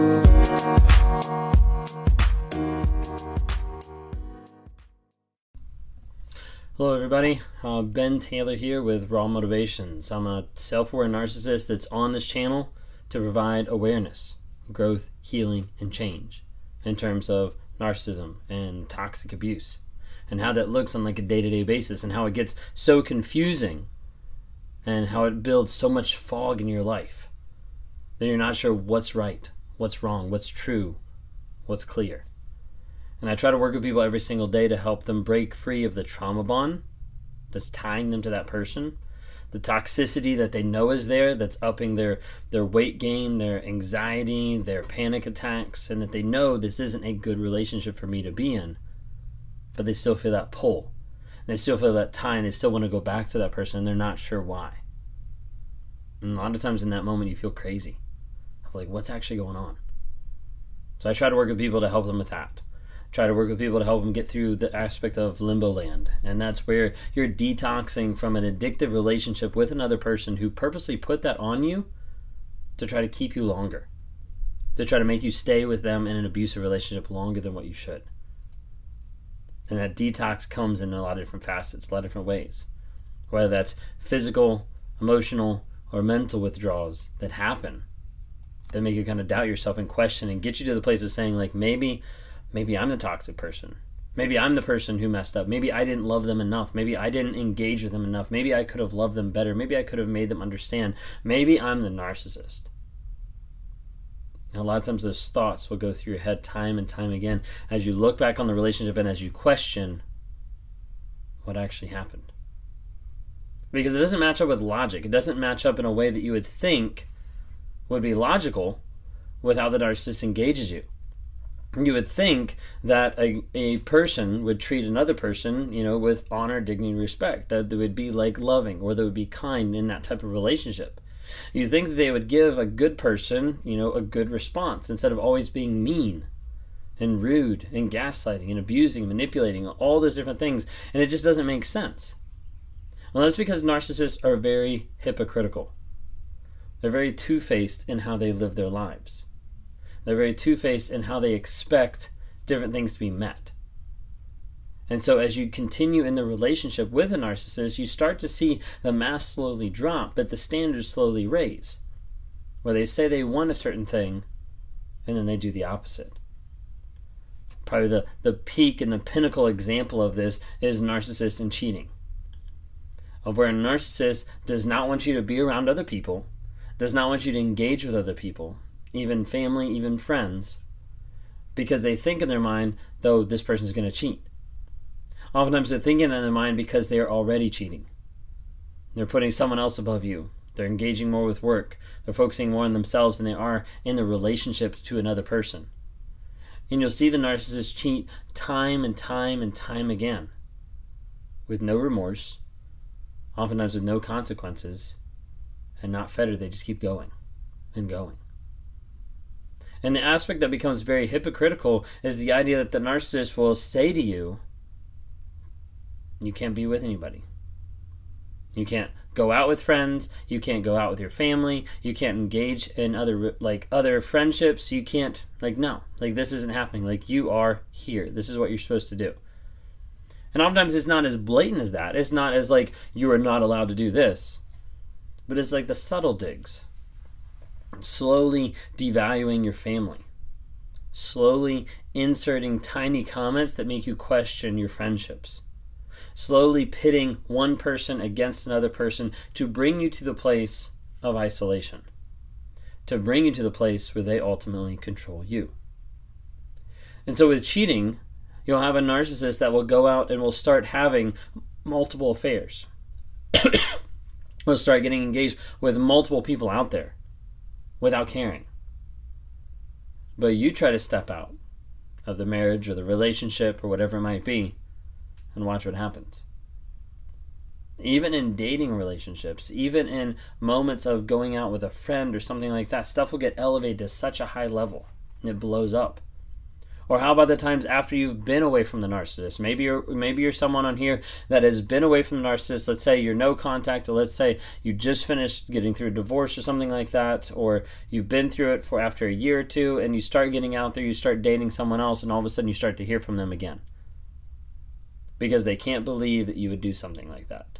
Hello, everybody. Uh, ben Taylor here with Raw Motivations. I'm a self aware narcissist that's on this channel to provide awareness, growth, healing, and change in terms of narcissism and toxic abuse and how that looks on like a day to day basis and how it gets so confusing and how it builds so much fog in your life that you're not sure what's right, what's wrong, what's true, what's clear. And I try to work with people every single day to help them break free of the trauma bond that's tying them to that person, the toxicity that they know is there that's upping their, their weight gain, their anxiety, their panic attacks, and that they know this isn't a good relationship for me to be in. But they still feel that pull. They still feel that tie and they still want to go back to that person and they're not sure why. And a lot of times in that moment you feel crazy. Like, what's actually going on? So I try to work with people to help them with that try to work with people to help them get through the aspect of limbo land. And that's where you're detoxing from an addictive relationship with another person who purposely put that on you to try to keep you longer, to try to make you stay with them in an abusive relationship longer than what you should. And that detox comes in a lot of different facets, a lot of different ways. Whether that's physical, emotional, or mental withdrawals that happen that make you kind of doubt yourself and question and get you to the place of saying, like, maybe Maybe I'm the toxic person. Maybe I'm the person who messed up. Maybe I didn't love them enough. Maybe I didn't engage with them enough. Maybe I could have loved them better. Maybe I could have made them understand. Maybe I'm the narcissist. And a lot of times those thoughts will go through your head time and time again as you look back on the relationship and as you question what actually happened. Because it doesn't match up with logic. It doesn't match up in a way that you would think would be logical with how the narcissist engages you you would think that a, a person would treat another person, you know, with honor, dignity, respect, that they would be like loving or they would be kind in that type of relationship. You think that they would give a good person, you know, a good response instead of always being mean and rude and gaslighting and abusing, manipulating, all those different things. And it just doesn't make sense. Well, that's because narcissists are very hypocritical. They're very two faced in how they live their lives. They're very two faced in how they expect different things to be met. And so, as you continue in the relationship with a narcissist, you start to see the mask slowly drop, but the standards slowly raise. Where they say they want a certain thing, and then they do the opposite. Probably the, the peak and the pinnacle example of this is narcissist and cheating. Of where a narcissist does not want you to be around other people, does not want you to engage with other people, even family, even friends, because they think in their mind, though, this person is going to cheat. Oftentimes they're thinking in their mind because they are already cheating. They're putting someone else above you. They're engaging more with work. They're focusing more on themselves than they are in the relationship to another person. And you'll see the narcissist cheat time and time and time again with no remorse, oftentimes with no consequences, and not fettered. They just keep going and going. And the aspect that becomes very hypocritical is the idea that the narcissist will say to you, you can't be with anybody. You can't go out with friends, you can't go out with your family, you can't engage in other like other friendships, you can't like no. Like this isn't happening. Like you are here. This is what you're supposed to do. And oftentimes it's not as blatant as that. It's not as like you are not allowed to do this. But it's like the subtle digs slowly devaluing your family, slowly inserting tiny comments that make you question your friendships, slowly pitting one person against another person to bring you to the place of isolation, to bring you to the place where they ultimately control you. And so with cheating, you'll have a narcissist that will go out and will start having multiple affairs. will start getting engaged with multiple people out there without caring. But you try to step out of the marriage or the relationship or whatever it might be and watch what happens. Even in dating relationships, even in moments of going out with a friend or something like that, stuff will get elevated to such a high level and it blows up. Or how about the times after you've been away from the narcissist? Maybe you're maybe you're someone on here that has been away from the narcissist. Let's say you're no contact, or let's say you just finished getting through a divorce or something like that, or you've been through it for after a year or two, and you start getting out there, you start dating someone else, and all of a sudden you start to hear from them again because they can't believe that you would do something like that.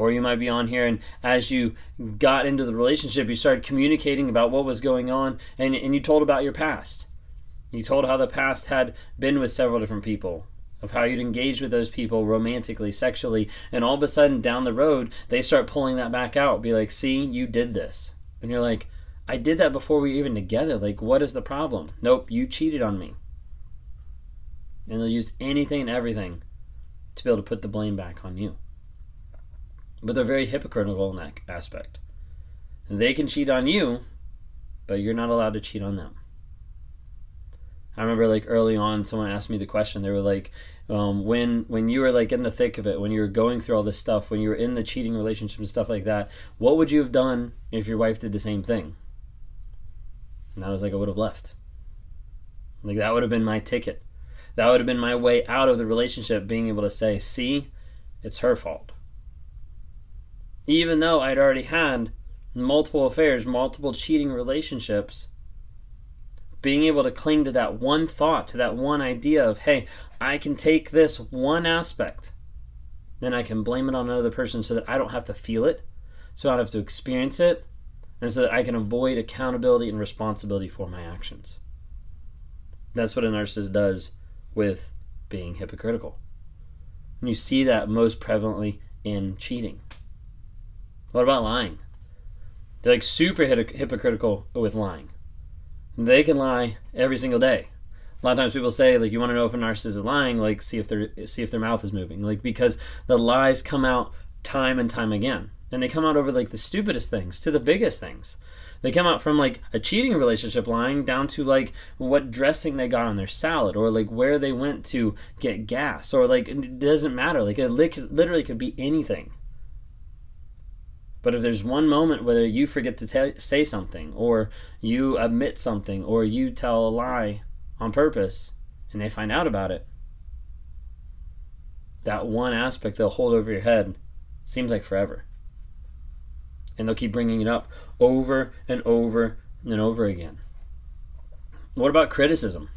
Or you might be on here, and as you got into the relationship, you started communicating about what was going on, and, and you told about your past. You told how the past had been with several different people, of how you'd engaged with those people romantically, sexually, and all of a sudden down the road, they start pulling that back out. Be like, see, you did this. And you're like, I did that before we were even together. Like, what is the problem? Nope, you cheated on me. And they'll use anything and everything to be able to put the blame back on you but they're very hypocritical in that aspect. They can cheat on you, but you're not allowed to cheat on them. I remember like early on, someone asked me the question. They were like, um, "When when you were like in the thick of it, when you were going through all this stuff, when you were in the cheating relationship and stuff like that, what would you have done if your wife did the same thing?" And I was like, "I would have left. Like that would have been my ticket. That would have been my way out of the relationship. Being able to say, see, it's her fault." Even though I'd already had multiple affairs, multiple cheating relationships, being able to cling to that one thought, to that one idea of, hey, I can take this one aspect, then I can blame it on another person so that I don't have to feel it, so I don't have to experience it, and so that I can avoid accountability and responsibility for my actions. That's what a narcissist does with being hypocritical. And you see that most prevalently in cheating. What about lying? They're like super hypocritical with lying. They can lie every single day. A lot of times people say like you want to know if a narcissist is lying, like see if their see if their mouth is moving, like because the lies come out time and time again, and they come out over like the stupidest things to the biggest things. They come out from like a cheating relationship lying down to like what dressing they got on their salad or like where they went to get gas or like it doesn't matter. Like it literally could be anything. But if there's one moment whether you forget to tell, say something, or you admit something, or you tell a lie on purpose, and they find out about it, that one aspect they'll hold over your head seems like forever. And they'll keep bringing it up over and over and over again. What about criticism?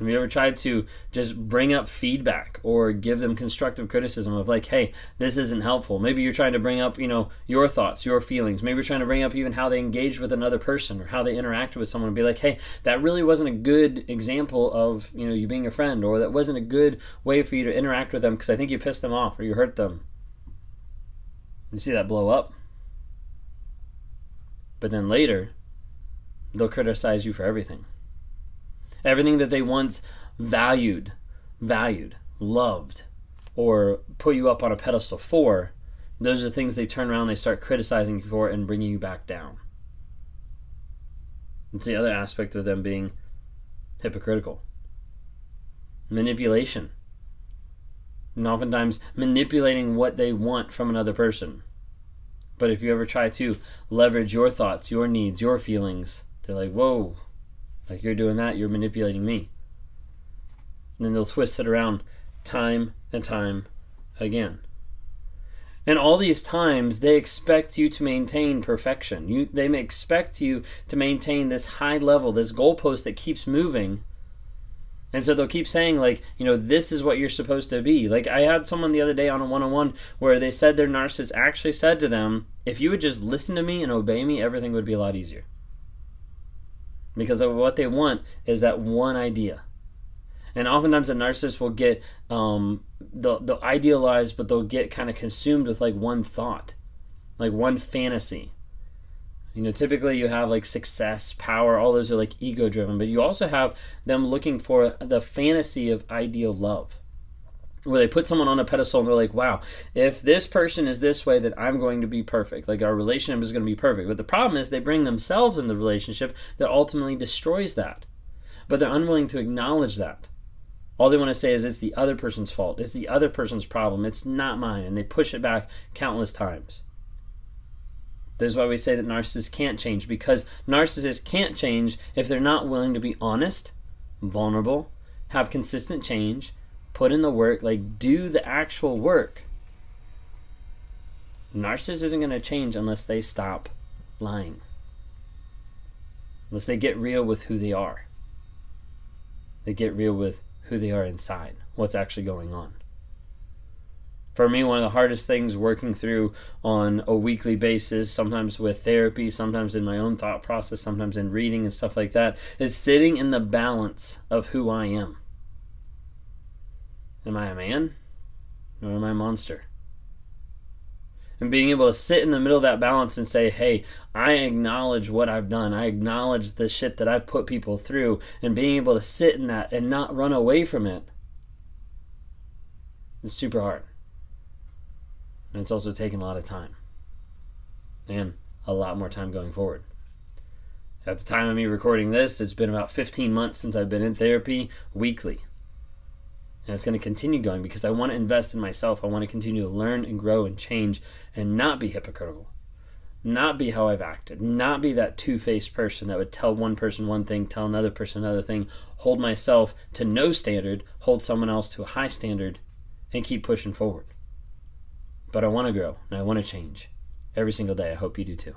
Have you ever tried to just bring up feedback or give them constructive criticism of like, hey, this isn't helpful? Maybe you're trying to bring up, you know, your thoughts, your feelings. Maybe you're trying to bring up even how they engaged with another person or how they interacted with someone and be like, hey, that really wasn't a good example of, you know, you being a friend or that wasn't a good way for you to interact with them because I think you pissed them off or you hurt them. You see that blow up. But then later, they'll criticize you for everything everything that they once valued, valued, loved, or put you up on a pedestal for, those are the things they turn around, they start criticizing you for, and bringing you back down. It's the other aspect of them being hypocritical. Manipulation. And oftentimes manipulating what they want from another person. But if you ever try to leverage your thoughts, your needs, your feelings, they're like, whoa, like you're doing that, you're manipulating me. And then they'll twist it around time and time again. And all these times, they expect you to maintain perfection. You, they expect you to maintain this high level, this goalpost that keeps moving. And so they'll keep saying, like, you know, this is what you're supposed to be. Like, I had someone the other day on a one on one where they said their narcissist actually said to them, if you would just listen to me and obey me, everything would be a lot easier. Because what they want is that one idea. And oftentimes a narcissist will get, um, they'll, they'll idealize, but they'll get kind of consumed with like one thought, like one fantasy. You know, typically you have like success, power, all those are like ego driven, but you also have them looking for the fantasy of ideal love. Where they put someone on a pedestal and they're like, wow, if this person is this way, then I'm going to be perfect. Like our relationship is going to be perfect. But the problem is they bring themselves in the relationship that ultimately destroys that. But they're unwilling to acknowledge that. All they want to say is it's the other person's fault. It's the other person's problem. It's not mine. And they push it back countless times. This is why we say that narcissists can't change because narcissists can't change if they're not willing to be honest, vulnerable, have consistent change, put in the work, like do the actual work. Narcissist isn't going to change unless they stop lying. Unless they get real with who they are. They get real with who they are inside, what's actually going on for me one of the hardest things working through on a weekly basis sometimes with therapy sometimes in my own thought process sometimes in reading and stuff like that is sitting in the balance of who i am am i a man or am i a monster and being able to sit in the middle of that balance and say, hey, I acknowledge what I've done. I acknowledge the shit that I've put people through, and being able to sit in that and not run away from it is super hard. And it's also taken a lot of time. And a lot more time going forward. At the time of me recording this, it's been about 15 months since I've been in therapy weekly. And it's going to continue going because I want to invest in myself. I want to continue to learn and grow and change and not be hypocritical. Not be how I've acted. Not be that two faced person that would tell one person one thing, tell another person another thing, hold myself to no standard, hold someone else to a high standard, and keep pushing forward. But I want to grow and I want to change. Every single day. I hope you do too.